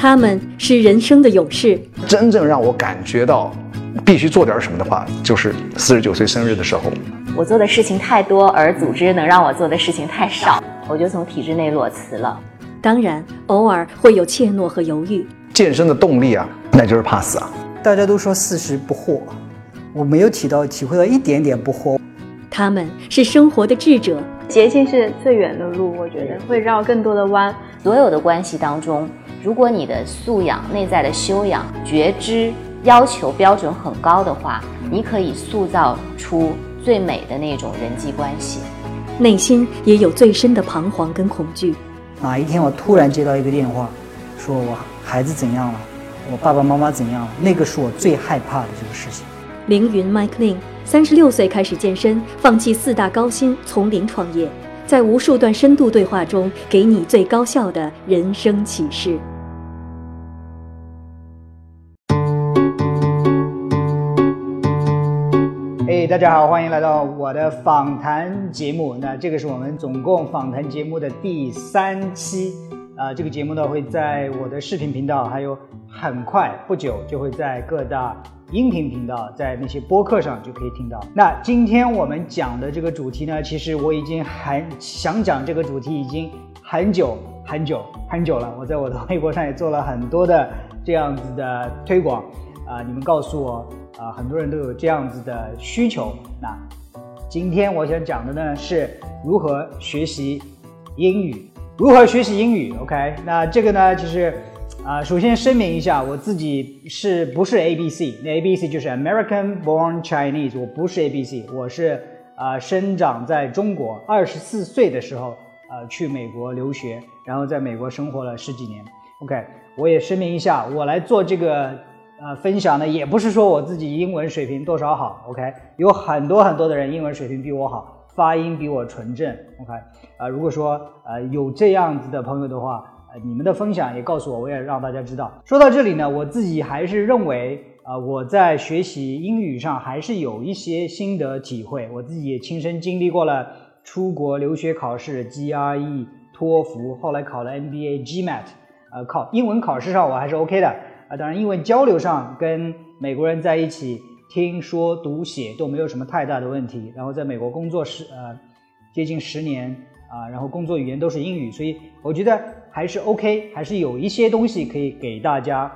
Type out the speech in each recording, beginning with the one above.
他们是人生的勇士。真正让我感觉到必须做点什么的话，就是四十九岁生日的时候。我做的事情太多，而组织能让我做的事情太少，我就从体制内裸辞了。当然，偶尔会有怯懦和犹豫。健身的动力啊，那就是怕死啊。大家都说四十不惑，我没有体到体会到一点点不惑。他们是生活的智者。捷径是最远的路，我觉得会绕更多的弯。所有的关系当中，如果你的素养、内在的修养、觉知要求标准很高的话，你可以塑造出最美的那种人际关系。内心也有最深的彷徨跟恐惧。哪一天我突然接到一个电话，说我孩子怎样了，我爸爸妈妈怎样了，那个是我最害怕的这个事情。凌云 Mike Lin，三十六岁开始健身，放弃四大高薪，从零创业，在无数段深度对话中，给你最高效的人生启示。哎，大家好，欢迎来到我的访谈节目。那这个是我们总共访谈节目的第三期啊。这个节目呢会在我的视频频道，还有很快不久就会在各大。音频频道在那些播客上就可以听到。那今天我们讲的这个主题呢，其实我已经很想讲这个主题已经很久很久很久了。我在我的微博上也做了很多的这样子的推广啊，你们告诉我啊，很多人都有这样子的需求。那今天我想讲的呢是如何学习英语，如何学习英语。OK，那这个呢就是。啊，首先声明一下，我自己是不是 A B C？那 A B C 就是 American Born Chinese，我不是 A B C，我是啊，生长在中国，二十四岁的时候啊去美国留学，然后在美国生活了十几年。OK，我也声明一下，我来做这个呃分享呢，也不是说我自己英文水平多少好。OK，有很多很多的人英文水平比我好，发音比我纯正。OK，啊，如果说呃有这样子的朋友的话。呃，你们的分享也告诉我，我也让大家知道。说到这里呢，我自己还是认为，啊，我在学习英语上还是有一些心得体会。我自己也亲身经历过了出国留学考试，GRE、托福，后来考了 MBA、GMAT，呃，考英文考试上我还是 OK 的。啊，当然英文交流上跟美国人在一起听说读写都没有什么太大的问题。然后在美国工作十呃接近十年啊，然后工作语言都是英语，所以我觉得。还是 OK，还是有一些东西可以给大家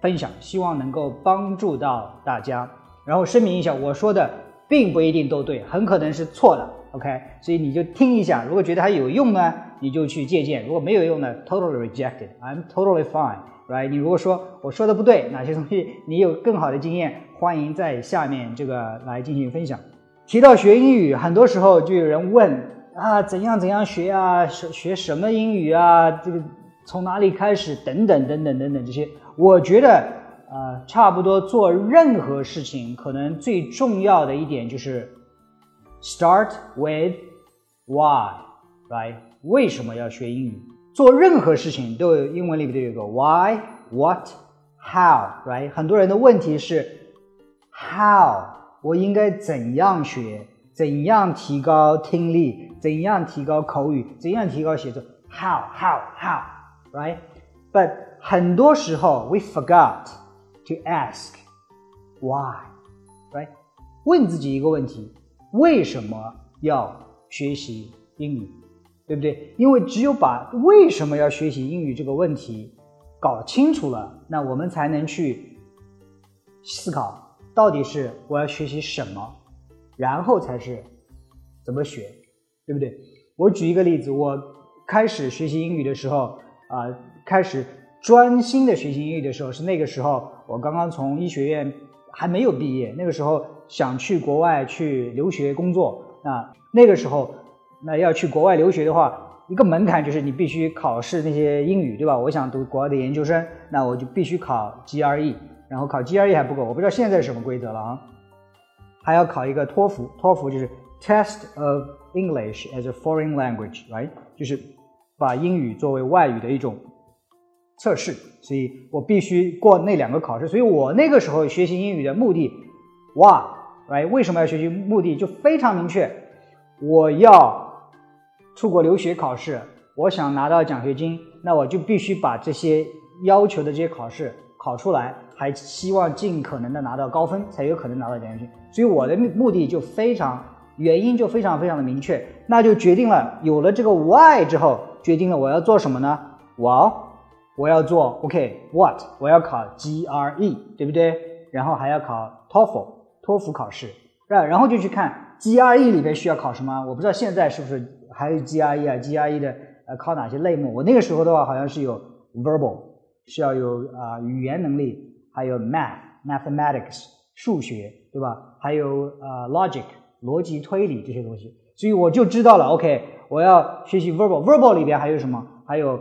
分享，希望能够帮助到大家。然后声明一下，我说的并不一定都对，很可能是错的。OK，所以你就听一下，如果觉得还有用呢，你就去借鉴；如果没有用呢，totally rejected。I'm totally fine，right？你如果说我说的不对，哪些东西你有更好的经验，欢迎在下面这个来进行分享。提到学英语，很多时候就有人问。啊，怎样怎样学啊？学学什么英语啊？这个从哪里开始？等等等等等等这些，我觉得，呃，差不多做任何事情，可能最重要的一点就是，start with why，right？为什么要学英语？做任何事情都有英文里边都有个 why，what，how，right？很多人的问题是 how，我应该怎样学？怎样提高听力？怎样提高口语？怎样提高写作？How how how right? But 很多时候 we forgot to ask why right? 问自己一个问题：为什么要学习英语？对不对？因为只有把为什么要学习英语这个问题搞清楚了，那我们才能去思考到底是我要学习什么。然后才是怎么学，对不对？我举一个例子，我开始学习英语的时候啊，开始专心的学习英语的时候，是那个时候我刚刚从医学院还没有毕业，那个时候想去国外去留学工作啊。那个时候，那要去国外留学的话，一个门槛就是你必须考试那些英语，对吧？我想读国外的研究生，那我就必须考 GRE，然后考 GRE 还不够，我不知道现在是什么规则了啊。还要考一个托福，托福就是 Test of English as a Foreign Language，right？就是把英语作为外语的一种测试，所以我必须过那两个考试。所以我那个时候学习英语的目的，哇，right？为什么要学习？目的就非常明确，我要出国留学考试，我想拿到奖学金，那我就必须把这些要求的这些考试考出来，还希望尽可能的拿到高分，才有可能拿到奖学金。所以我的目的就非常，原因就非常非常的明确，那就决定了有了这个 why 之后，决定了我要做什么呢？Well，我要做 OK，what？我要考 GRE，对不对？然后还要考 TOEFL，托福考试，然然后就去看 GRE 里边需要考什么？我不知道现在是不是还有 GRE 啊？GRE 的呃考哪些类目？我那个时候的话好像是有 verbal，需要有啊、语言能力，还有 math mathematics 数学，对吧？还有呃 logic 逻辑推理这些东西，所以我就知道了。OK，我要学习 verbal，verbal 里边还有什么？还有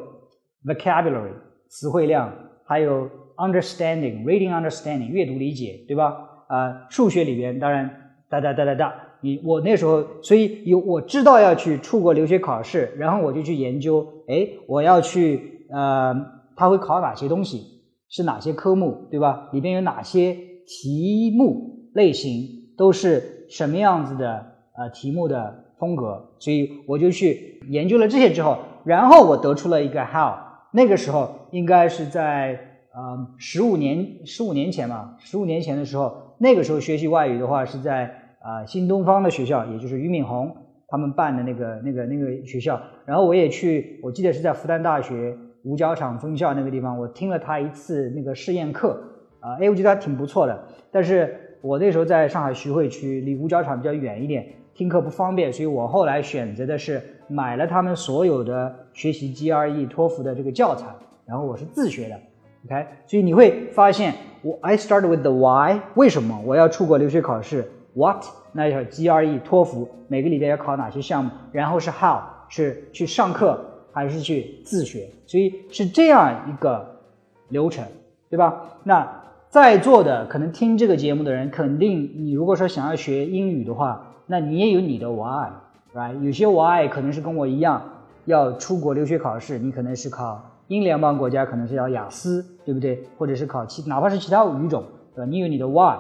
vocabulary 词汇量，还有 understanding reading understanding 阅读理解，对吧？啊、数学里边当然哒哒哒哒哒，你我那时候所以有我知道要去出国留学考试，然后我就去研究，哎，我要去呃，他会考哪些东西，是哪些科目，对吧？里边有哪些题目类型，都是什么样子的呃题目的风格，所以我就去研究了这些之后，然后我得出了一个 how，那个时候应该是在呃十五年十五年前吧，十五年前的时候，那个时候学习外语的话是在啊、新东方的学校，也就是俞敏洪他们办的那个那个那个学校，然后我也去，我记得是在复旦大学五角场分校那个地方，我听了他一次那个试验课，啊，哎，我觉得还挺不错的，但是我那时候在上海徐汇区，离五角场比较远一点，听课不方便，所以我后来选择的是买了他们所有的学习 GRE、托福的这个教材，然后我是自学的，OK，所以你会发现我 I start with the why，为什么我要出国留学考试？What？那要 GRE、托福每个礼拜要考哪些项目？然后是 how，是去上课还是去自学？所以是这样一个流程，对吧？那在座的可能听这个节目的人，肯定你如果说想要学英语的话，那你也有你的 why，right？有些 why 可能是跟我一样要出国留学考试，你可能是考英联邦国家，可能是要雅思，对不对？或者是考其哪怕是其他语种，对吧？你有你的 why。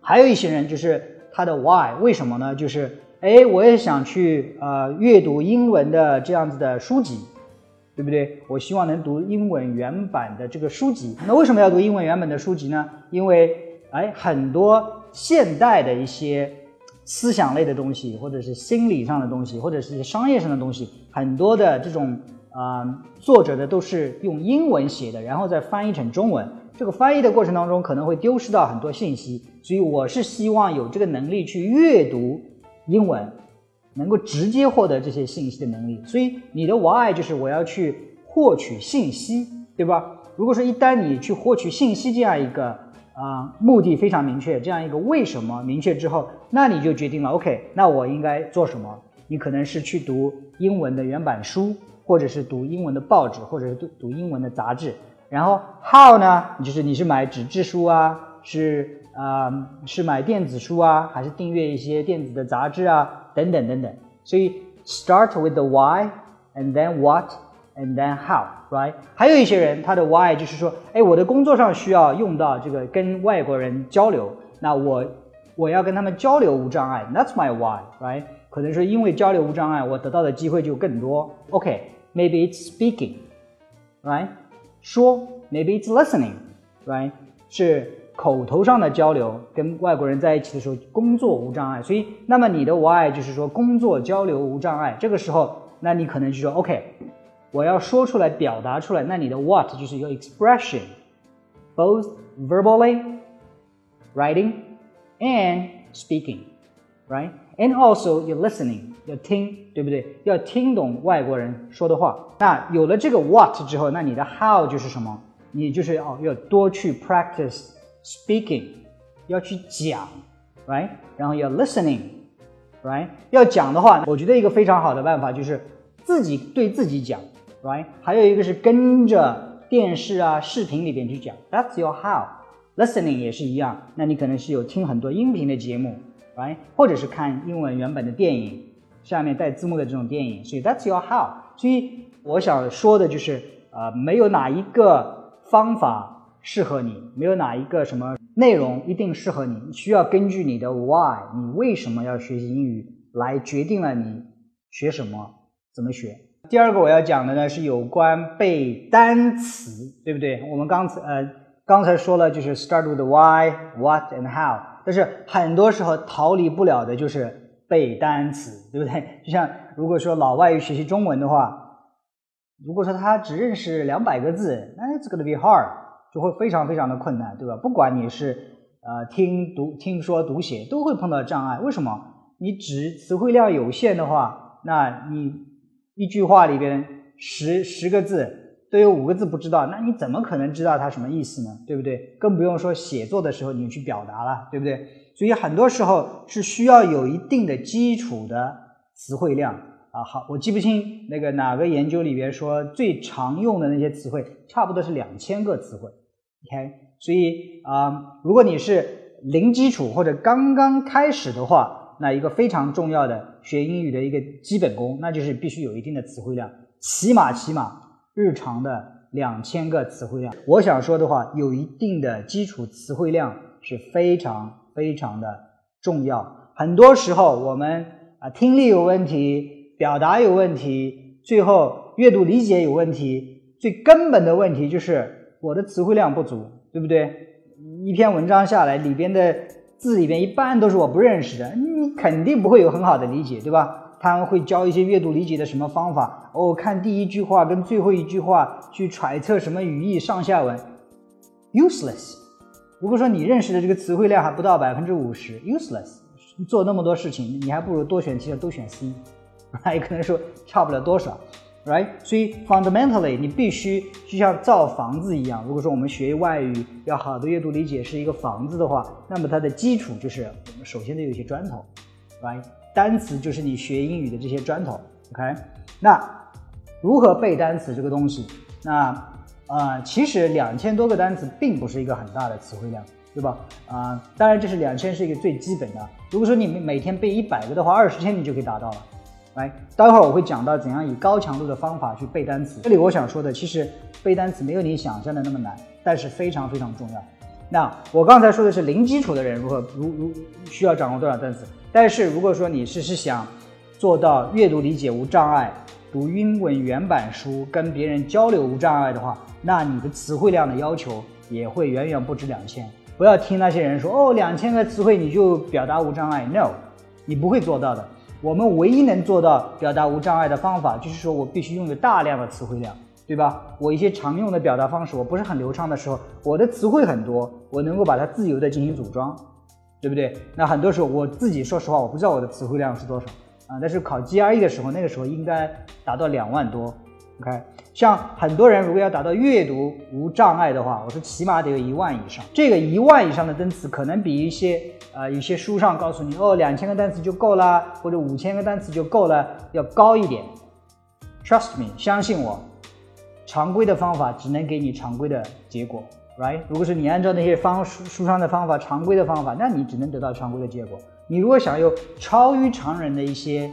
还有一些人就是他的 why，为什么呢？就是哎，我也想去呃阅读英文的这样子的书籍，对不对？我希望能读英文原版的这个书籍。那为什么要读英文原本的书籍呢？因为哎，很多现代的一些思想类的东西，或者是心理上的东西，或者是商业上的东西，很多的这种啊、作者的都是用英文写的，然后再翻译成中文。这个翻译的过程当中可能会丢失到很多信息，所以我是希望有这个能力去阅读英文，能够直接获得这些信息的能力。所以你的 why 就是我要去获取信息，对吧？如果说一旦你去获取信息这样一个啊、目的非常明确，这样一个为什么明确之后，那你就决定了 OK，那我应该做什么？你可能是去读英文的原版书，或者是读英文的报纸，或者是读读英文的杂志。然后 how 呢？就是你是买纸质书啊，是啊、呃是买电子书啊，还是订阅一些电子的杂志啊，等等等等。所以 start with the why and then what and then how，right？还有一些人他的 why 就是说，哎，我的工作上需要用到这个跟外国人交流，那我我要跟他们交流无障碍，That's my why，right？可能是因为交流无障碍，我得到的机会就更多。OK，maybe、it's speaking，right？说，maybe it's listening，right？是 口头上的交流，跟外国人在一起的时候，工作无障碍。所以，那么你的 why 就是说工作交流无障碍。这个时候，那你可能就说 OK，我要说出来，表达出来。那你的 what 就是一个 expression，both verbally, writing, and speaking。right? And also your listening，要听，对不对？要听懂外国人说的话。那有了这个 what 之后，那你的 how 就是什么？你就是哦，要多去 practice speaking，要去讲，right？然后要 listening，right？要讲的话，我觉得一个非常好的办法就是自己对自己讲，right？还有一个是跟着电视啊、视频里边去讲，that's your how。listening 也是一样，那你可能是有听很多音频的节目。right？或者是看英文原本的电影，下面带字幕的这种电影，所以 that's your how。所以我想说的就是，呃，没有哪一个方法适合你，没有哪一个什么内容一定适合你，你需要根据你的 why，你为什么要学习英语，来决定了你学什么，怎么学。第二个我要讲的呢是有关背单词，对不对？我们刚才呃刚才说了，就是 start with why, what and how，但是很多时候逃离不了的就是背单词，对不对？就像如果说老外学习中文的话，如果说他只认识两百个字，那 it's gonna be hard，就会非常非常的困难，对吧？不管你是呃听读听说读写都会碰到障碍，为什么？你只词汇量有限的话，那你一句话里边十十个字都有五个字不知道，那你怎么可能知道它什么意思呢？对不对？更不用说写作的时候你去表达了，对不对？所以很多时候是需要有一定的基础的词汇量啊。好，我记不清那个哪个研究里边说最常用的那些词汇，差不多是两千个词汇。OK，所以啊，如果你是零基础或者刚刚开始的话，那一个非常重要的学英语的一个基本功，那就是必须有一定的词汇量，起码起码日常的两千个词汇量。我想说的话，有一定的基础词汇量是非常非常的重要。很多时候我们啊听力有问题，表达有问题，最后阅读理解有问题，最根本的问题就是我的词汇量不足，对不对？一篇文章下来里边的。字里边一半都是我不认识的，你肯定不会有很好的理解，对吧？他们会教一些阅读理解的什么方法？哦，看第一句话跟最后一句话去揣测什么语义上下文，useless。如果说你认识的这个词汇量还不到百分之五十，useless。做那么多事情，你还不如多选题，多选 C，还可能说差不了多少。Right，所以 fundamentally 你必须就像造房子一样。如果说我们学外语要好的阅读理解是一个房子的话，那么它的基础就是我们首先得有一些砖头，Right，单词就是你学英语的这些砖头。OK，那如何背单词这个东西？那啊，其实两千多个单词并不是一个很大的词汇量，对吧？啊，当然这是两千是一个最基本的。如果说你每天背一百个的话，二十天你就可以达到了。来，待会儿我会讲到怎样以高强度的方法去背单词。这里我想说的，其实背单词没有你想象的那么难，但是非常非常重要。那我刚才说的是零基础的人如何如如需要掌握多少单词，但是如果说你是是想做到阅读理解无障碍，读英文原版书，跟别人交流无障碍的话，那你的词汇量的要求也会远远不止两千。不要听那些人说哦，两千个词汇你就表达无障碍，no，你不会做到的。我们唯一能做到表达无障碍的方法，就是说我必须拥有大量的词汇量，对吧？我一些常用的表达方式我不是很流畅的时候，我的词汇很多，我能够把它自由的进行组装，对不对？那很多时候我自己说实话，我不知道我的词汇量是多少啊。但是考 GRE 的时候，那个时候应该达到两万多。OK，像很多人如果要达到阅读无障碍的话，我说起码得有一万以上。这个一万以上的单词，可能比一些呃有些书上告诉你哦两千个单词就够了，或者五千个单词就够了，要高一点。Trust me，相信我，常规的方法只能给你常规的结果，right？如果是你按照那些方书书上的方法，常规的方法，那你只能得到常规的结果。你如果想有超于常人的一些。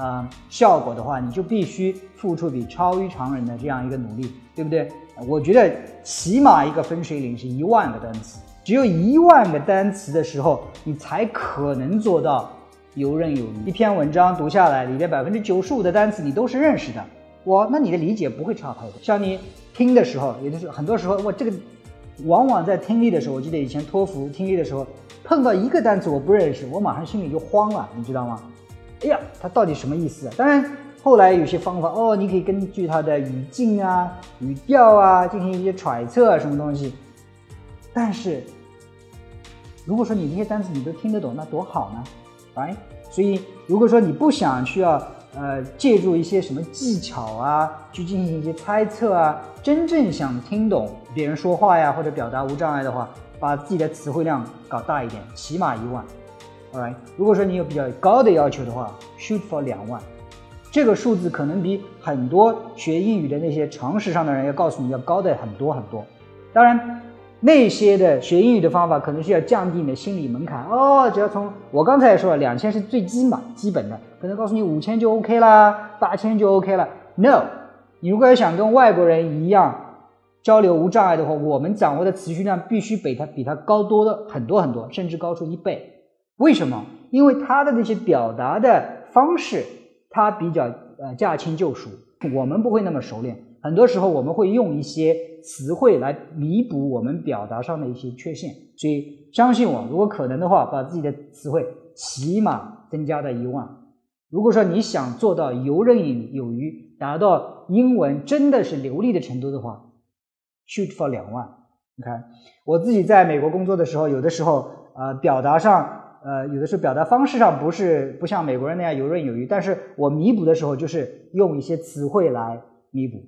呃，效果的话，你就必须付出比超于常人的这样一个努力，对不对？我觉得起码一个分水岭是一万个单词，只有一万个单词的时候，你才可能做到游刃有余。一篇文章读下来，里边百分之九十五的单词你都是认识的，哇，那你的理解不会差太多。像你听的时候，也就是很多时候，我这个往往在听力的时候，我记得以前托福听力的时候，碰到一个单词我不认识，我马上心里就慌了，你知道吗？哎呀，它到底什么意思？当然，后来有些方法哦，你可以根据它的语境啊、语调啊进行一些揣测啊，什么东西。但是，如果说你这些单词你都听得懂，那多好呢，哎。所以，如果说你不想需要呃借助一些什么技巧啊去进行一些猜测啊，真正想听懂别人说话呀或者表达无障碍的话，把自己的词汇量搞大一点，起码一万。，right？如果说你有比较高的要求的话，shoot for 两万，这个数字可能比很多学英语的那些常识上的人要告诉你要高的很多很多。当然，那些的学英语的方法可能是要降低你的心理门槛哦，只要从我刚才也说了，两千是最基嘛基本的，可能告诉你五千就 OK 啦，八千就 OK 了。No，你如果要想跟外国人一样交流无障碍的话，我们掌握的词序量必须比他比他高多的很多很多，甚至高出一倍。为什么？因为他的那些表达的方式，他比较呃驾轻就熟，我们不会那么熟练。很多时候我们会用一些词汇来弥补我们表达上的一些缺陷。所以相信我，如果可能的话，把自己的词汇起码增加到一万。如果说你想做到游刃有余，达到英文真的是流利的程度的话，shoot for 两万。你看，我自己在美国工作的时候，有的时候呃表达上。呃，有的时候表达方式上不是不像美国人那样游刃有余，但是我弥补的时候就是用一些词汇来弥补，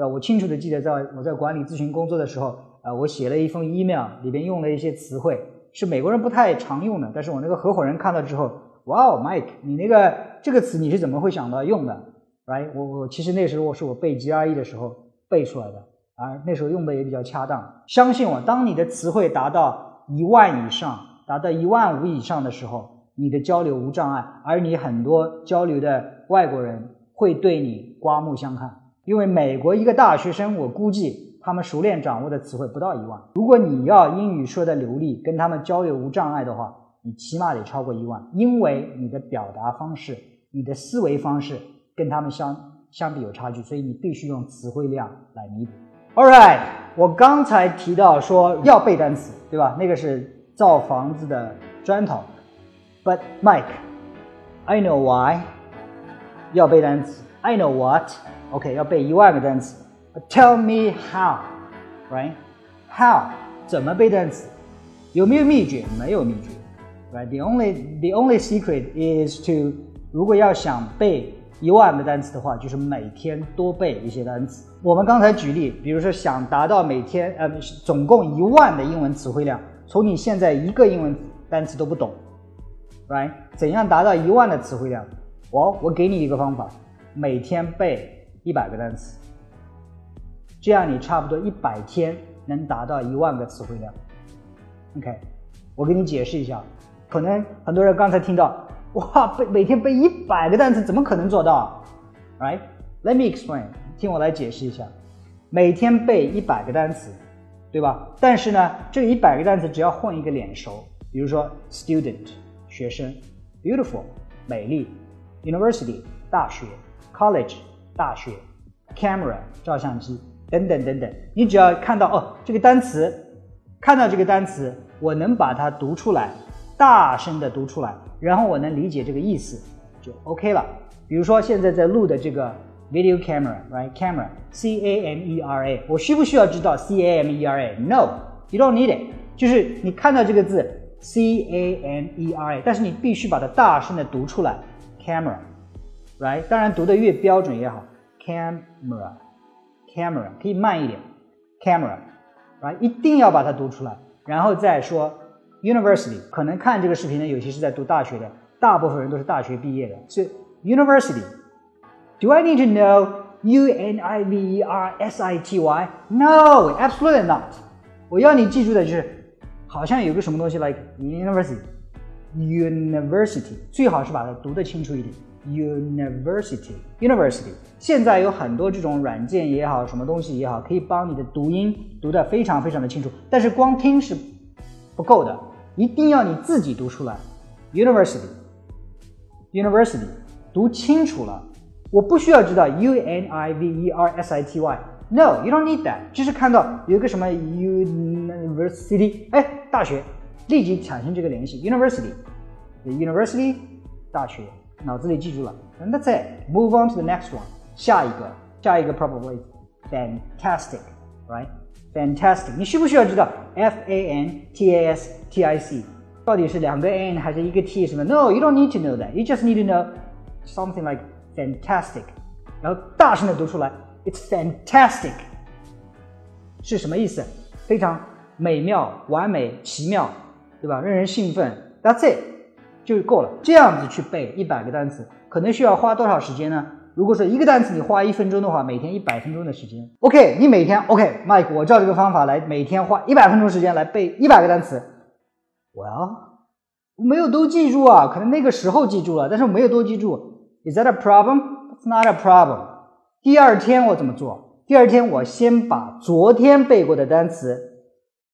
对？我清楚的记得，在我在管理咨询工作的时候，啊，我写了一封 email，里边用了一些词汇是美国人不太常用的，但是我那个合伙人看到之后，哇哦，Mike，你那个这个词你是怎么会想到用的？Right？我我其实那时候我是我背 GRE 的时候背出来的，啊，那时候用的也比较恰当。相信我，当你的词汇达到一万以上。达到一万五以上的时候，你的交流无障碍，而你很多交流的外国人会对你刮目相看。因为美国一个大学生，我估计他们熟练掌握的词汇不到一万。如果你要英语说的流利，跟他们交流无障碍的话，你起码得超过一万，因为你的表达方式、你的思维方式跟他们相相比有差距，所以你必须用词汇量来弥补。All right，我刚才提到说要背单词，对吧？那个是。造房子的砖头，But Mike，I know why 要背单词，I know what OK，要背一万个单词 Tell me how，right？How 怎么背单词？有没有秘诀？没有秘诀，right？The only the only secret is to 如果要想背一万个单词的话，就是每天多背一些单词。我们刚才举例，比如说想达到每天呃总共一万的英文词汇量。从你现在一个英文单词都不懂，right？怎样达到一万的词汇量？我我给你一个方法，每天背一百个单词，这样你差不多一百天能达到一万个词汇量。OK，我给你解释一下，可能很多人刚才听到，哇，背每天背一百个单词怎么可能做到？Right？Let me explain，听我来解释一下，每天背一百个单词。对吧？但是呢，这一百个单词只要混一个脸熟，比如说 student 学生，beautiful 美丽，university 大学，college 大学，camera 照相机等等等等，你只要看到哦这个单词，看到这个单词，我能把它读出来，大声的读出来，然后我能理解这个意思，就 OK 了。比如说现在在录的这个。Video camera, right? Camera, C A M E R A。我需不需要知道 C A M E R A? No, you don't need it. 就是你看到这个字 C A M E R A，但是你必须把它大声的读出来。Camera, right? 当然读的越标准越好。Camera, camera 可以慢一点。Camera, right? 一定要把它读出来，然后再说 University。可能看这个视频的有些是在读大学的，大部分人都是大学毕业的，所以 University。Do I need to know U N I V E R S I T Y? No, absolutely not. 我要你记住的就是，好像有个什么东西，like university, university，最好是把它读得清楚一点。 University, university。现在有很多这种软件也好，什么东西也好，可以帮你的读音读得非常非常的清楚。但是光听是不够的，一定要你自己读出来。University, university，读清楚了。我不需要知道 U N I V E R S I T Y，No, you don't need that。就是看到有一个什么 University，哎，大学，立即产生这个联系，University，University，大学，脑子里记住了。And that's it. Move on to the next one. 下一个，下一个 probably，fantastic，right？Fantastic。你需不需要知道 F A N T A S T I C 到底是两个 N 还是一个 T 什么？No, you don't need to know that. You just need to know something like fantastic，然后大声的读出来，It's fantastic，是什么意思？非常美妙、完美、奇妙，对吧？让人兴奋。That's it， 就够了。这样子去背一百个单词，可能需要花多少时间呢？如果说一个单词你花一分钟的话，每天一百分钟的时间。OK，你每天 OK，Mike，我照这个方法来，每天花一百分钟时间来背一百个单词。Well，我没有都记住啊，可能那个时候记住了，但是我没有都记住。Is that a problem? It's not a problem. 第二天我怎么做？第二天我先把昨天背过的单词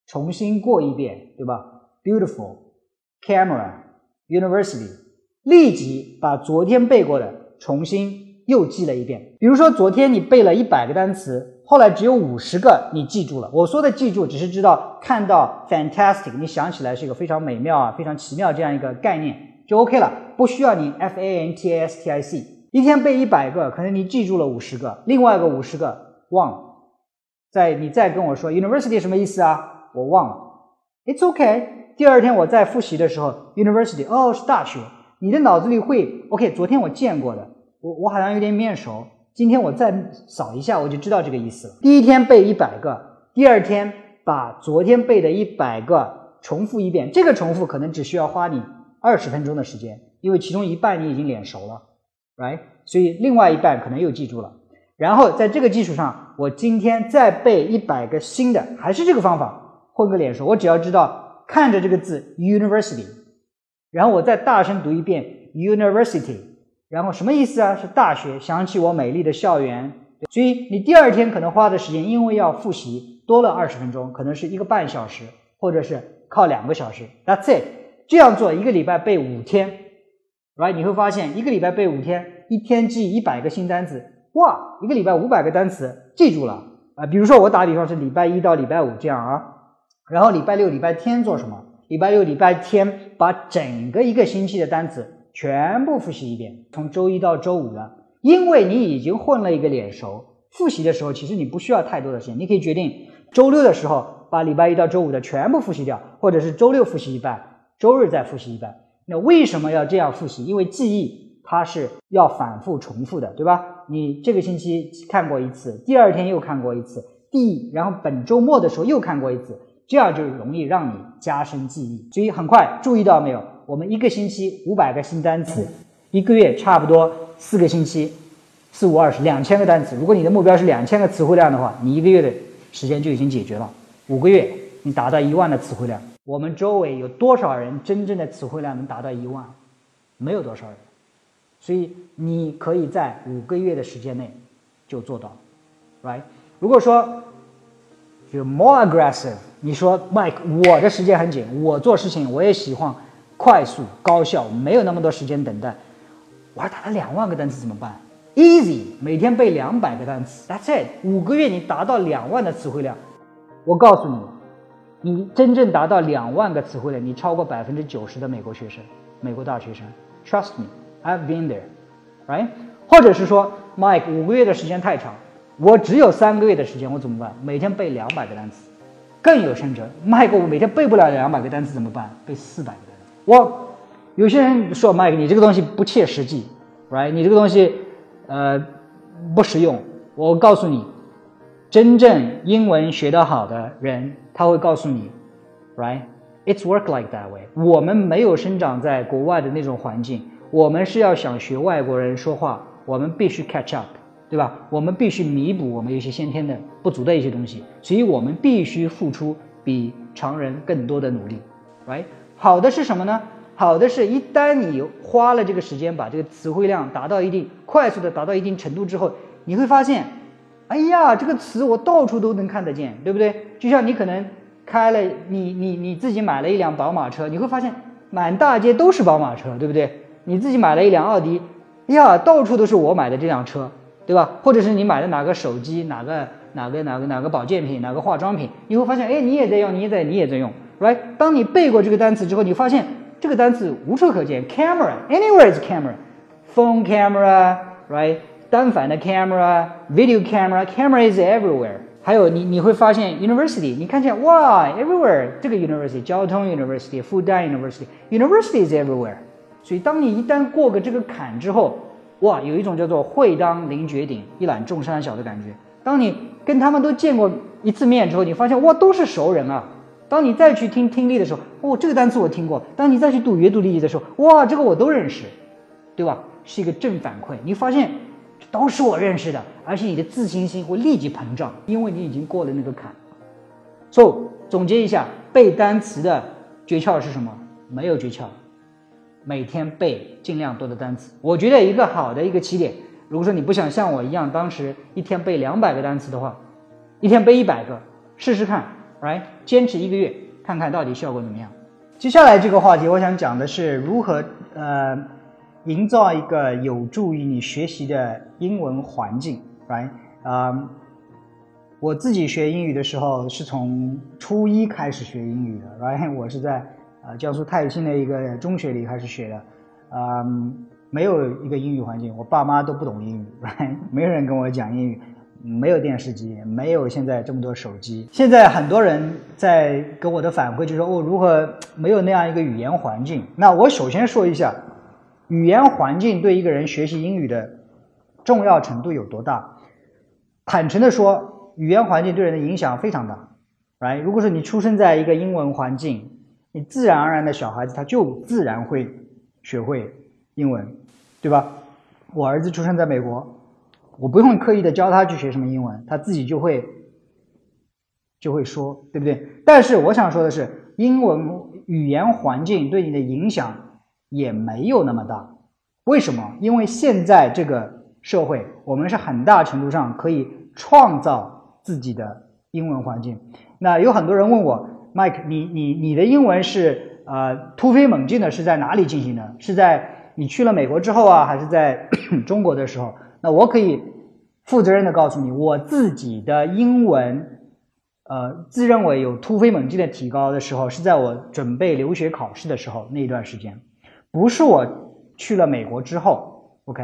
重新过一遍，对吧？Beautiful, camera, university，立即把昨天背过的重新又记了一遍。比如说，昨天你背了一百个单词，后来只有五十个你记住了。我说的记住，只是知道看到 fantastic，你想起来是一个非常美妙啊、非常奇妙这样一个概念就 OK 了，不需要你 f a n t a s t i c。一天背一百个，可能你记住了五十个，另外一个五十个忘了。再你再跟我说 university 什么意思啊？我忘了。It's OK。第二天我在复习的时候，university 哦是大学。你的脑子里会 OK，昨天我见过的，我我好像有点面熟。今天我再扫一下，我就知道这个意思了。第一天背一百个，第二天把昨天背的一百个重复一遍。这个重复可能只需要花你二十分钟的时间，因为其中一半你已经脸熟了，right？所以另外一半可能又记住了。然后在这个基础上，我今天再背一百个新的，还是这个方法，混个脸熟。我只要知道看着这个字 university。然后我再大声读一遍 university，然后什么意思啊？是大学，想起我美丽的校园。所以你第二天可能花的时间，因为要复习多了二十分钟，可能是一个半小时，或者是靠两个小时。That's it，这样做一个礼拜背五天，right？你会发现一个礼拜背五天，一天记一百个新单词，哇，一个礼拜五百个单词记住了啊。比如说我打比方是礼拜一到礼拜五这样啊，然后礼拜六、礼拜天做什么？礼拜六、礼拜天把整个一个星期的单词全部复习一遍，从周一到周五的，因为你已经混了一个脸熟。复习的时候，其实你不需要太多的时间，你可以决定周六的时候把礼拜一到周五的全部复习掉，或者是周六复习一半，周日再复习一半。那为什么要这样复习？因为记忆它是要反复重复的，对吧？你这个星期看过一次，第二天又看过一次，第然后本周末的时候又看过一次。这样就容易让你加深记忆，所以很快注意到没有？我们一个星期五百个新单词，一个月差不多四个星期，四五二十两千个单词。如果你的目标是两千个词汇量的话，你一个月的时间就已经解决了。五个月你达到一万的词汇量。我们周围有多少人真正的词汇量能达到一万？没有多少人。所以你可以在五个月的时间内就做到，right？如果说就 more aggressive。你说，Mike，我的时间很紧，我做事情我也喜欢快速高效，没有那么多时间等待。我要打了两万个单词怎么办？Easy，每天背两百个单词，That's it。五个月你达到两万的词汇量，我告诉你，你真正达到两万个词汇量，你超过百分之九十的美国学生，美国大学生。Trust me，I've been there，right？或者是说，Mike，五个月的时间太长，我只有三个月的时间，我怎么办？每天背两百个单词。更有甚者，麦克，我每天背不了两百个单词怎么办？背四百个单词。我有些人说麦克，你这个东西不切实际，right？你这个东西，呃，不实用。我告诉你，真正英文学得好的人，他会告诉你，right？It's work like that way。我们没有生长在国外的那种环境，我们是要想学外国人说话，我们必须 catch up。对吧？我们必须弥补我们一些先天的不足的一些东西，所以我们必须付出比常人更多的努力，right？好的是什么呢？好的是一旦你花了这个时间把这个词汇量达到一定快速的达到一定程度之后，你会发现，哎呀，这个词我到处都能看得见，对不对？就像你可能开了你你你自己买了一辆宝马车，你会发现满大街都是宝马车，对不对？你自己买了一辆奥迪，哎呀，到处都是我买的这辆车。对吧？或者是你买的哪个手机，哪个哪个哪个哪个保健品，哪个化妆品，你会发现，哎，你也在用，你也在，你也在用，right？当你背过这个单词之后，你发现这个单词无处可见，camera，anywhere is camera，phone camera，right？单反的 camera，video camera，camera is everywhere。还有你你会发现 university，你看见哇，everywhere，这个 university，交通 university，复旦 university，university is everywhere。所以当你一旦过个这个坎之后，哇，有一种叫做“会当凌绝顶，一览众山小”的感觉。当你跟他们都见过一次面之后，你发现哇，都是熟人啊。当你再去听听力的时候，哦，这个单词我听过。当你再去读阅读理解的时候，哇，这个我都认识，对吧？是一个正反馈。你发现都是我认识的，而且你的自信心会立即膨胀，因为你已经过了那个坎。所以总结一下，背单词的诀窍是什么？没有诀窍。每天背尽量多的单词，我觉得一个好的一个起点。如果说你不想像我一样，当时一天背两百个单词的话，一天背一百个，试试看，，right？坚持一个月，看看到底效果怎么样。接下来这个话题，我想讲的是如何呃营造一个有助于你学习的英文环境，right？啊、我自己学英语的时候是从初一开始学英语的，right？我是在呃江苏泰兴的一个中学里开始学的，啊，没有一个英语环境，我爸妈都不懂英语 没有人跟我讲英语，没有电视机，没有现在这么多手机。现在很多人在给我的反馈就是说，哦，如何没有那样一个语言环境？那我首先说一下，语言环境对一个人学习英语的重要程度有多大？坦诚的说，语言环境对人的影响非常大，right？如果说你出生在一个英文环境，你自然而然的小孩子他就自然会学会英文，对吧？我儿子出生在美国，我不用刻意的教他去学什么英文，他自己就会就会说，对不对？但是我想说的是，英文语言环境对你的影响也没有那么大。为什么？因为现在这个社会，我们是很大程度上可以创造自己的英文环境。那有很多人问我，Mike，你你你的英文是呃突飞猛进的，是在哪里进行的？是在你去了美国之后啊，还是在 中国的时候？那我可以负责任的告诉你，我自己的英文，呃，自认为有突飞猛进的提高的时候，是在我准备留学考试的时候那一段时间，不是我去了美国之后。OK，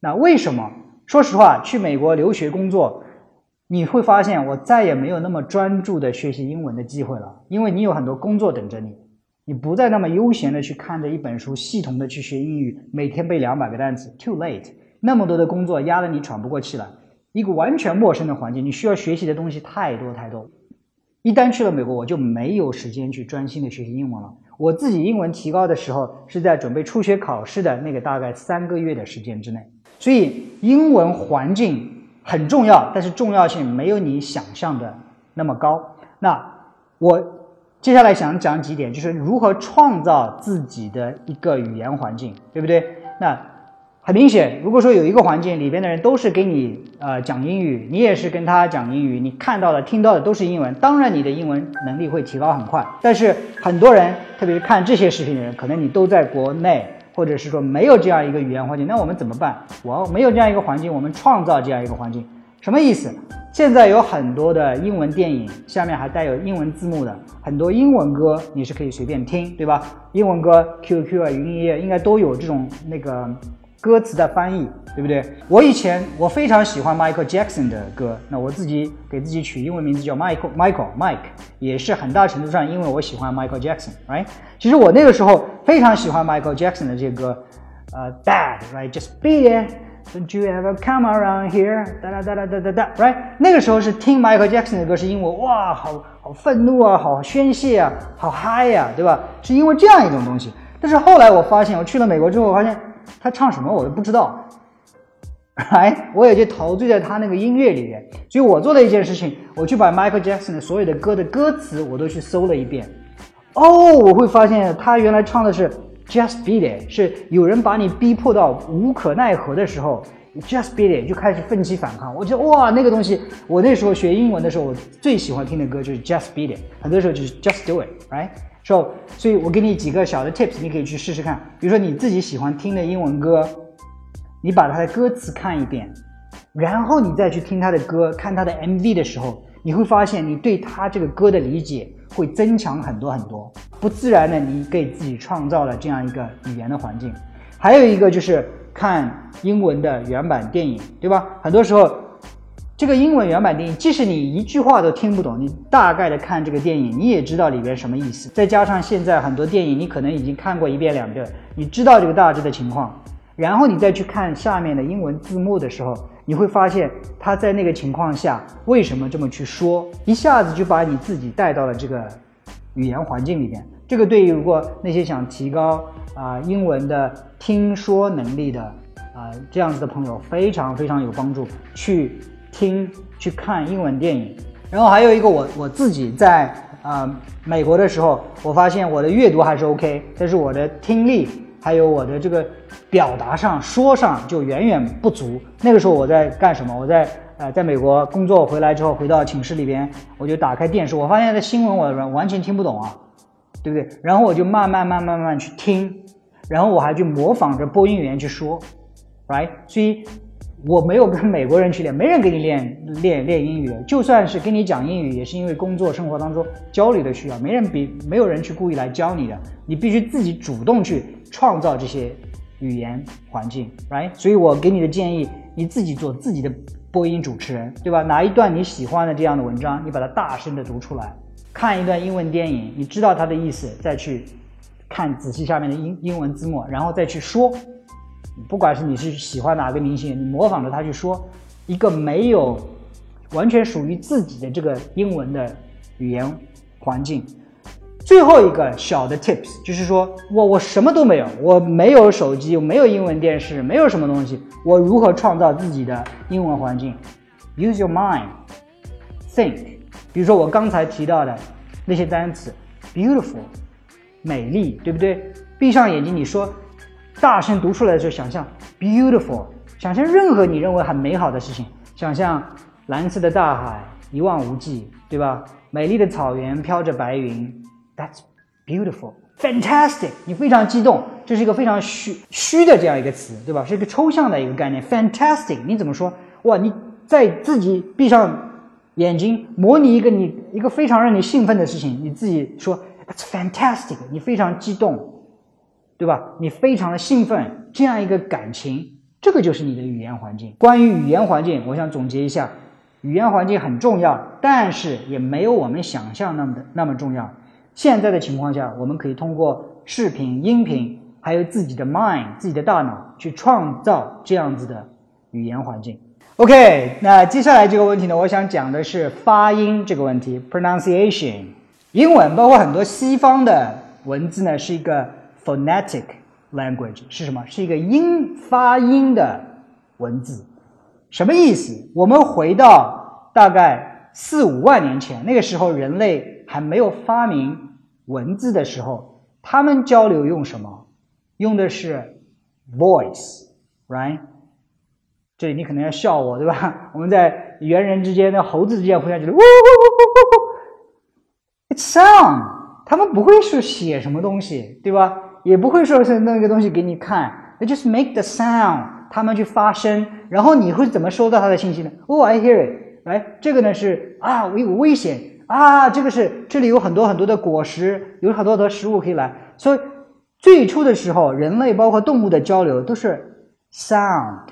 那为什么？说实话，去美国留学工作，你会发现我再也没有那么专注的学习英文的机会了，因为你有很多工作等着你，你不再那么悠闲的去看着一本书，系统的去学英语，每天背两百个单词，too late。那么多的工作压得你喘不过气来，一个完全陌生的环境，你需要学习的东西太多太多。一旦去了美国，我就没有时间去专心的学习英文了。我自己英文提高的时候，是在准备初学考试的那个大概三个月的时间之内。所以，英文环境很重要，但是重要性没有你想象的那么高。那我接下来想讲几点，就是如何创造自己的一个语言环境，对不对？那很明显，如果说有一个环境里边的人都是给你呃讲英语，你也是跟他讲英语，你看到的、听到的都是英文，当然你的英文能力会提高很快。但是很多人，特别是看这些视频的人，可能你都在国内，或者是说没有这样一个语言环境，那我们怎么办？我没有这样一个环境，我们创造这样一个环境，什么意思？现在有很多的英文电影，下面还带有英文字幕的，很多英文歌你是可以随便听，对吧？英文歌 QQ 啊、云音乐应该都有这种那个。歌词的翻译，对不对？我以前我非常喜欢 Michael Jackson 的歌，那我自己给自己取英文名字叫 Michael Michael Mike，也是很大程度上因为我喜欢 Michael Jackson，right？其实我那个时候非常喜欢 Michael Jackson 的这个，呃，Bad，right？Just be it，Don't you ever come around here？哒哒哒哒哒哒哒，right？那个时候是听 Michael Jackson 的歌，是因为哇，好好愤怒啊，好宣泄啊，好嗨呀、对吧？是因为这样一种东西。但是后来我发现，我去了美国之后，我发现。他唱什么我都不知道，哎，我也就陶醉在他那个音乐里面。所以我做的一件事情，我去把 Michael Jackson 的所有的歌的歌词我都去搜了一遍。哦，我会发现他原来唱的是 Just Beat It，是有人把你逼迫到无可奈何的时候，Just Beat It 就开始奋起反抗。我觉得哇，那个东西，我那时候学英文的时候，我最喜欢听的歌就是 Just Beat It，很多时候就是 Just Do It，right？so, 所以我给你几个小的 tips，你可以去试试看。比如说你自己喜欢听的英文歌，你把它的歌词看一遍，然后你再去听他的歌，看他的 MV 的时候，你会发现你对他这个歌的理解会增强很多很多。不自然的，你给自己创造了这样一个语言的环境。还有一个就是看英文的原版电影，对吧？很多时候。这个英文原版电影，即使你一句话都听不懂，你大概的看这个电影，你也知道里边什么意思。再加上现在很多电影，你可能已经看过一遍两遍，你知道这个大致的情况，然后你再去看下面的英文字幕的时候，你会发现他在那个情况下为什么这么去说，一下子就把你自己带到了这个语言环境里边。这个对于如果那些想提高啊英文的听说能力的啊这样子的朋友，非常非常有帮助。去。听去看英文电影，然后还有一个我我自己在啊、呃、美国的时候，我发现我的阅读还是 OK，但是我的听力还有我的这个表达上说上就远远不足。那个时候我在干什么？我在呃在美国工作回来之后，回到寝室里边，我就打开电视，我发现的新闻我完全听不懂啊，对不对？然后我就慢慢慢慢慢慢去听，然后我还去模仿着播音员去说，right？所以我没有跟美国人去练，没人给你练练练英语。就算是跟你讲英语，也是因为工作生活当中交流的需要，没人比没有人去故意来教你的，你必须自己主动去创造这些语言环境，right？所以我给你的建议，你自己做自己的播音主持人，对吧？拿一段你喜欢的这样的文章，你把它大声的读出来，看一段英文电影，你知道它的意思，再去看仔细下面的英英文字幕，然后再去说。不管是你是喜欢哪个明星，你模仿着他去说一个没有完全属于自己的这个英文的语言环境。最后一个小的 tips 就是说我我什么都没有，我没有手机，我没有英文电视，没有什么东西，我如何创造自己的英文环境？Use your mind, think。比如说我刚才提到的那些单词，beautiful，美丽，对不对？闭上眼睛，你说。大声读出来的时候，想象 beautiful，想象任何你认为很美好的事情，想象蓝色的大海一望无际，对吧？美丽的草原飘着白云，That's beautiful，fantastic，你非常激动，这是一个非常虚虚的这样一个词，对吧？是一个抽象的一个概念，fantastic，你怎么说？哇，你在自己闭上眼睛，模拟一个你一个非常让你兴奋的事情，你自己说 That's fantastic，你非常激动。对吧？你非常的兴奋，这样一个感情，这个就是你的语言环境。关于语言环境，我想总结一下：语言环境很重要，但是也没有我们想象那么的那么重要。现在的情况下，我们可以通过视频、音频，还有自己的 mind、自己的大脑，去创造这样子的语言环境。OK，那接下来这个问题呢，我想讲的是发音这个问题，pronunciation。英文包括很多西方的文字呢，是一个。Phonetic language 是什么？是一个音发音的文字，什么意思？我们回到大概四五万年前，那个时候人类还没有发明文字的时候，他们交流用什么？用的是 voice，right？这里你可能要笑我，对吧？我们在猿人之间、的猴子之间互相就是呜呜呜呜呜，it's sound，他们不会是写什么东西，对吧？也不会说是弄一个东西给你看，they just make the sound，他们去发声，然后你会怎么收到他的信息呢？Oh, I hear it，来，这个呢是啊，我有危险啊，这个是这里有很多很多的果实，有很多的食物可以来。所以最初的时候，人类包括动物的交流都是 sound，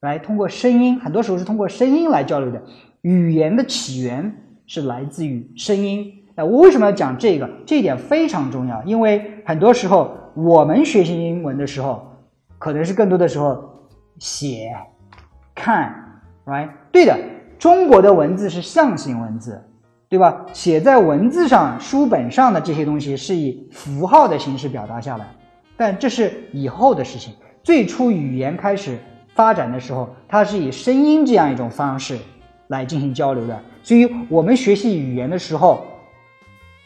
来通过声音，很多时候是通过声音来交流的。语言的起源是来自于声音。那我为什么要讲这个？这一点非常重要，因为很多时候。我们学习英文的时候，可能是更多的时候写、看，right？对的，中国的文字是象形文字，对吧？写在文字上、书本上的这些东西是以符号的形式表达下来，但这是以后的事情。最初语言开始发展的时候，它是以声音这样一种方式来进行交流的。所以我们学习语言的时候，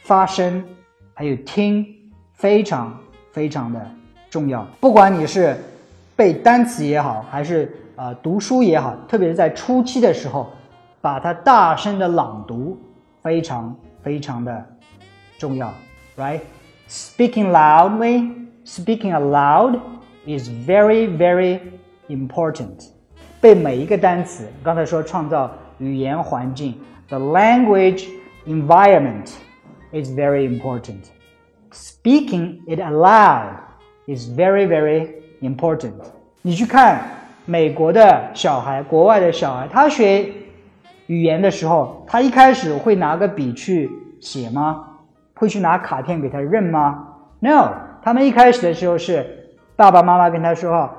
发声还有听非常。非常的重要，不管你是背单词也好，还是啊读书也好，特别是在初期的时候，把它大声的朗读，非常非常的重要，right？Speaking loudly, speaking aloud is very very important。背每一个单词，刚才说创造语言环境，the language environment is very important。Speaking it aloud is very very important。你去看美国的小孩，国外的小孩，他学语言的时候，他一开始会拿个笔去写吗？会去拿卡片给他认吗？No，他们一开始的时候是爸爸妈妈跟他说：“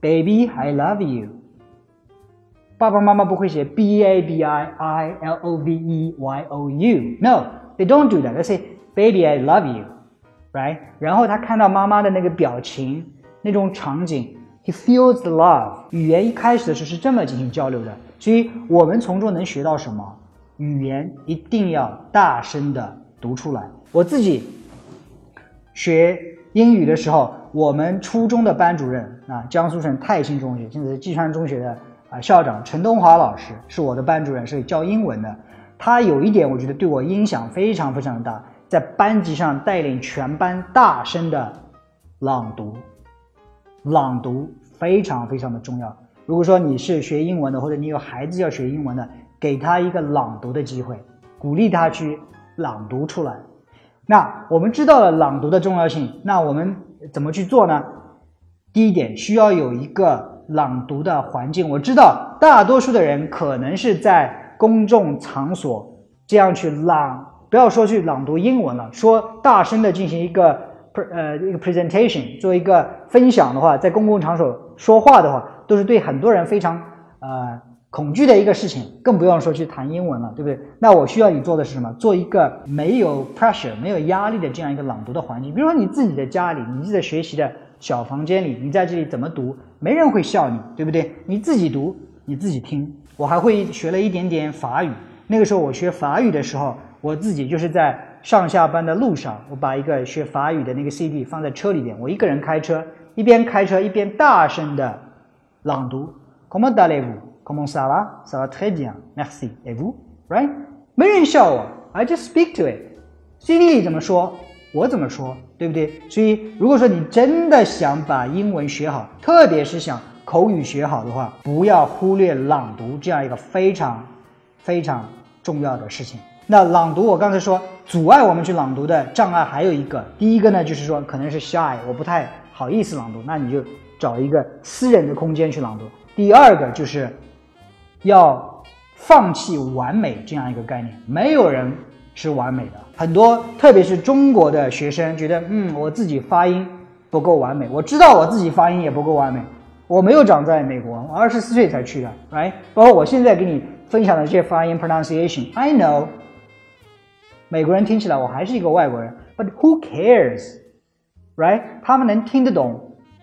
Baby, I love you。”爸爸妈妈不会写 B A B I I L O V E Y O U。 They don't do that。They say Baby, I love you。right？然后他看到妈妈的那个表情，那种场景，he feels the love。语言一开始的时候是这么进行交流的，所以我们从中能学到什么？语言一定要大声的读出来。我自己学英语的时候，我们初中的班主任啊，江苏省泰兴中学，现在是济川中学的啊校长陈东华老师是我的班主任，是教英文的。他有一点，我觉得对我影响非常非常大。在班级上带领全班大声的朗读朗读非常非常的重要。如果说你是学英文的，或者你有孩子要学英文的，给他一个朗读的机会，鼓励他去朗读出来。那我们知道了朗读的重要性，那我们怎么去做呢？第一点，需要有一个朗读的环境。我知道大多数的人可能是在公众场所这样去朗，不要说去朗读英文了，说大声的进行一个呃一个 presentation，做一个分享的话，在公共场所说话的话，都是对很多人非常呃恐惧的一个事情，更不用说去谈英文了，对不对？那我需要你做的是什么？做一个没有 pressure、没有压力的这样一个朗读的环境。比如说你自己的家里，你自己的学习的。小房间里，你在这里怎么读？没人会笑你，对不对？你自己读，你自己听。我还会学了一点点法语。那个时候我学法语的时候，我自己就是在上下班的路上，我把一个学法语的那个 CD 放在车里边，我一个人开车，一边开车一边大声的朗读。Comment allez-vous? Comment ça va? Ça va très bien, merci. Et vous? Right? 没人笑我，I just speak to it. CD 里怎么说？我怎么说，对不对？所以，如果说你真的想把英文学好，特别是想口语学好的话，不要忽略朗读这样一个非常非常重要的事情。那朗读，我刚才说阻碍我们去朗读的障碍还有一个，第一个呢，就是说可能是 shy，我不太好意思朗读，那你就找一个私人的空间去朗读。第二个就是要放弃完美这样一个概念，没有人。是完美的，很多特别是中国的学生觉得，嗯，我自己发音不够完美。我知道我自己发音也不够完美，我没有长在美国，我二十四岁才去的，right？包括我现在给你分享的这些发音 pronunciation，I know，美国人听起来我还是一个外国人，but who cares，right？他们能听得懂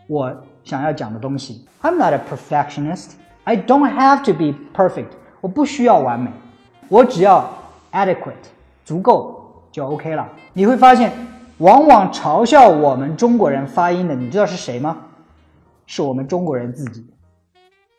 我想要讲的东西。I'm not a perfectionist，I don't have to be perfect，我不需要完美，我只要 adequate。足够就 OK 了。你会发现，往往嘲笑我们中国人发音的，你知道是谁吗？是我们中国人自己。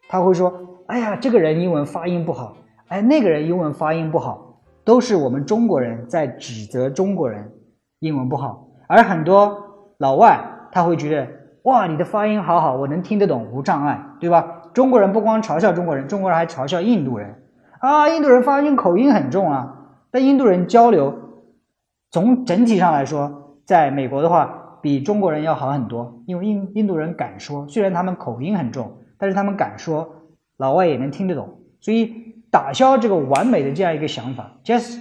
他会说：“哎呀，这个人英文发音不好，哎，那个人英文发音不好，都是我们中国人在指责中国人英文不好。”而很多老外他会觉得：“哇，你的发音好好，我能听得懂，无障碍，对吧？”中国人不光嘲笑中国人，中国人还嘲笑印度人啊，印度人发音口音很重啊。但印度人交流，从整体上来说，在美国的话，比中国人要好很多。因为印印度人敢说，虽然他们口音很重，但是他们敢说，老外也能听得懂。所以打消这个完美的这样一个想法，just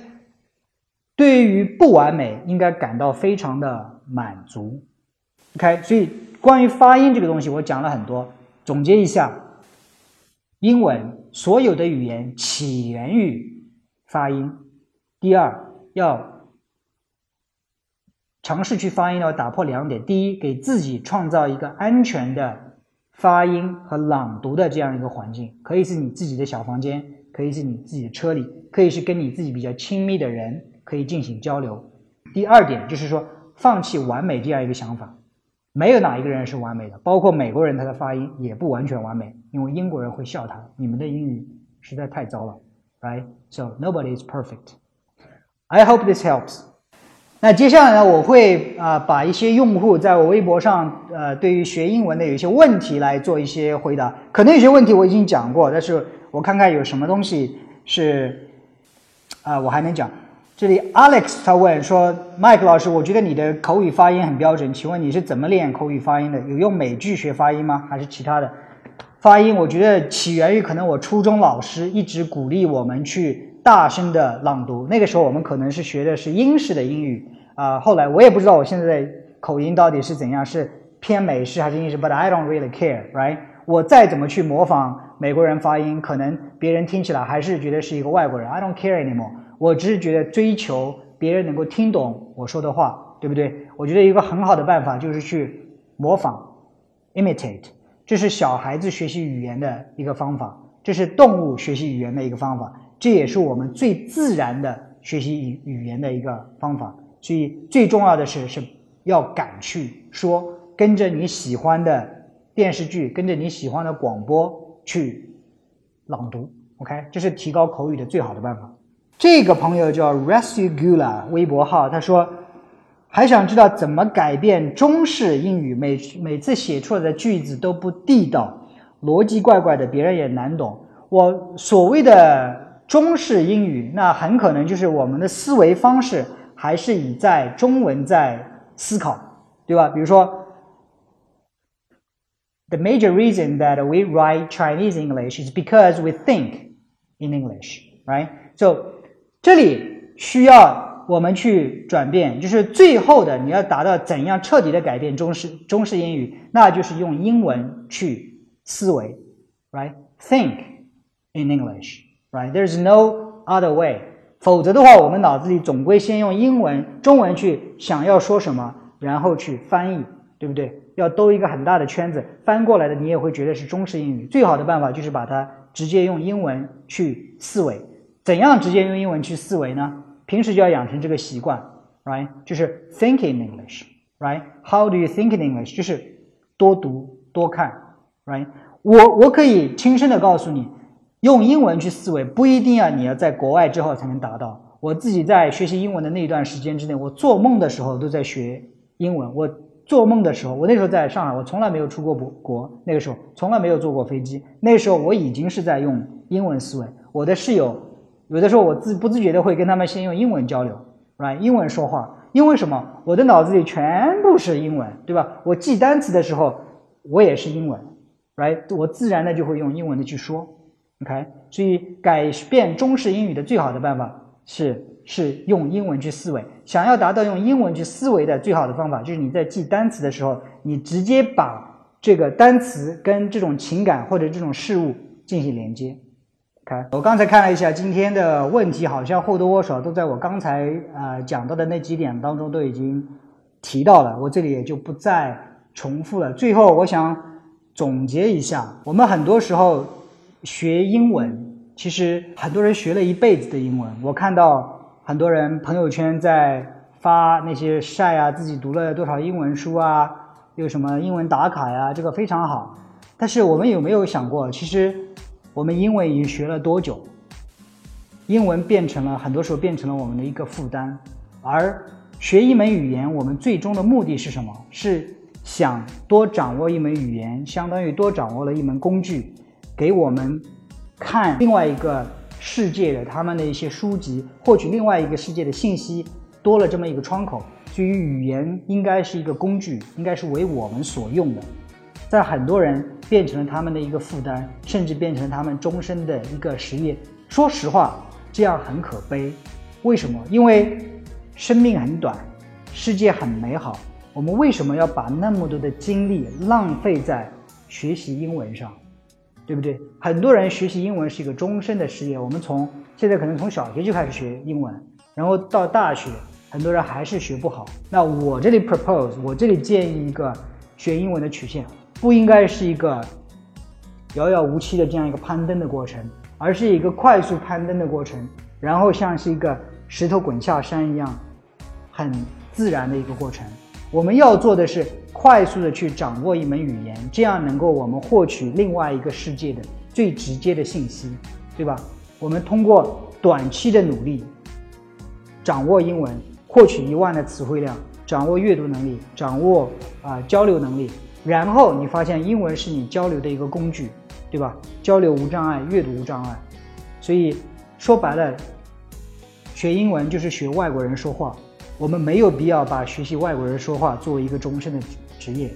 对于不完美应该感到非常的满足。OK，所以关于发音这个东西，我讲了很多。总结一下，英文所有的语言起源于发音。第二，要尝试去发音，要打破两点：第一，给自己创造一个安全的发音和朗读的这样一个环境，可以是你自己的小房间，可以是你自己的车里，可以是跟你自己比较亲密的人可以进行交流。第二点就是说，放弃完美这样一个想法，没有哪一个人是完美的，包括美国人他的发音也不完全完美，因为英国人会笑他，你们的英语实在太糟了，right？So nobody is perfect. I hope this helps。那接下来呢，我会啊把一些用户在我微博上呃对于学英文的有一些问题来做一些回答。可能有些问题我已经讲过，但是我看看有什么东西是啊我还能讲。这里 Alex 他问说，Mike 老师，我觉得你的口语发音很标准，请问你是怎么练口语发音的？有用美剧学发音吗？还是其他的发音？我觉得起源于可能我初中老师一直鼓励我们去。大声的朗读，那个时候我们可能是学的是英式的英语啊。后来我也不知道我现在的口音到底是怎样，是偏美式还是英式。But I don't really care, right？我再怎么去模仿美国人发音，可能别人听起来还是觉得是一个外国人。I don't care anymore。我只是觉得追求别人能够听懂我说的话，对不对？我觉得一个很好的办法就是去模仿，imitate。这是小孩子学习语言的一个方法，这是动物学习语言的一个方法。这也是我们最自然的学习语语言的一个方法，所以最重要的是是要敢去说，跟着你喜欢的电视剧，跟着你喜欢的广播去朗读，OK，这是提高口语的最好的办法。这个朋友叫 Rescue Gula 微博号，他说还想知道怎么改变中式英语？每每次写出来的句子都不地道，逻辑怪怪的，别人也难懂。我所谓的中式英语，那很可能就是我们的思维方式还是以在中文在思考，对吧？比如说，The major reason that we write Chinese English is because we think in English, right? So 这里需要我们去转变，就是最后的你要达到怎样彻底的改变中式中式英语，那就是用英文去思维，right? Think in English, right? There's no other way. 否则的话，我们脑子里总归先用英文、中文去想要说什么，然后去翻译，对不对？要兜一个很大的圈子，翻过来的你也会觉得是中式英语。最好的办法就是把它直接用英文去思维。怎样直接用英文去思维呢？平时就要养成这个习惯，right？就是 think in English，right？How do you think in English？就是多读多看，right？我我可以亲身的告诉你，用英文去思维不一定要你要在国外之后才能达到。我自己在学习英文的那段时间之内，我做梦的时候都在学英文。我做梦的时候，我那时候在上海，我从来没有出过国，那个时候从来没有坐过飞机。那时候我已经是在用英文思维。我的室友有的时候我自不自觉的会跟他们先用英文交流，right？英文说话，因为什么？我的脑子里全部是英文，对吧？我记单词的时候，我也是英文，right？我自然的就会用英文的去说，OK？所以改变中式英语的最好的办法。是是用英文去思维，想要达到用英文去思维的最好的方法，就是你在记单词的时候，你直接把这个单词跟这种情感或者这种事物进行连接。看，我刚才看了一下今天的问题，好像或多或少都在我刚才啊讲到的那几点当中都已经提到了，我这里也就不再重复了。最后，我想总结一下，我们很多时候学英文。其实很多人学了一辈子的英文，我看到很多人朋友圈在发那些晒啊，自己读了多少英文书啊，有什么英文打卡呀，这个非常好。但是我们有没有想过，其实我们英文已经学了多久？英文变成了很多时候变成了我们的一个负担，而学一门语言，我们最终的目的是什么？是想多掌握一门语言，相当于多掌握了一门工具，给我们。看另外一个世界的他们的一些书籍，获取另外一个世界的信息，多了这么一个窗口。所以语言应该是一个工具，应该是为我们所用的。在很多人变成了他们的一个负担，甚至变成他们终身的一个实业。说实话，这样很可悲。为什么？因为生命很短，世界很美好。我们为什么要把那么多的精力浪费在学习英文上？对不对？很多人学习英文是一个终身的事业。我们从现在可能从小学就开始学英文，然后到大学，很多人还是学不好。那我这里 propose，我这里建议一个学英文的曲线，不应该是一个遥遥无期的这样一个攀登的过程，而是一个快速攀登的过程，然后像是一个石头滚下山一样，很自然的一个过程。我们要做的是。快速的去掌握一门语言，这样能够我们获取另外一个世界的最直接的信息，对吧？我们通过短期的努力，掌握英文，获取一万的词汇量，掌握阅读能力，掌握啊交流能力，然后你发现英文是你交流的一个工具，对吧？交流无障碍，阅读无障碍，所以说白了，学英文就是学外国人说话。我们没有必要把学习外国人说话作为一个终身的职业，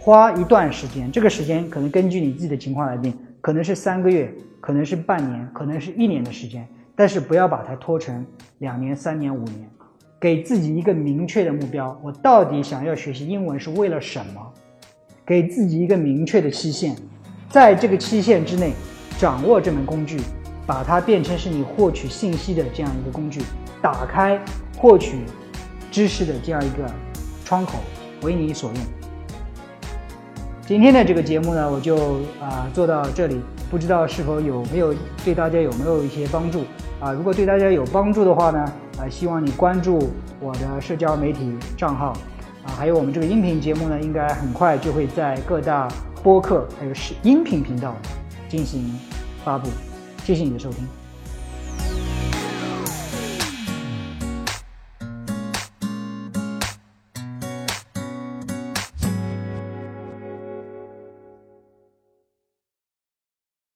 花一段时间，这个时间可能根据你自己的情况来定，可能是三个月，可能是半年，可能是一年的时间，但是不要把它拖成两年、三年、五年，给自己一个明确的目标，我到底想要学习英文是为了什么？给自己一个明确的期限，在这个期限之内，掌握这门工具，把它变成是你获取信息的这样一个工具，打开获取。知识的这样一个窗口为你所用。今天的这个节目呢，我就啊做到这里，不知道是否有没有对大家有没有一些帮助啊？如果对大家有帮助的话呢，啊，希望你关注我的社交媒体账号啊，还有我们这个音频节目呢，应该很快就会在各大播客还有是音频频道进行发布。谢谢你的收听。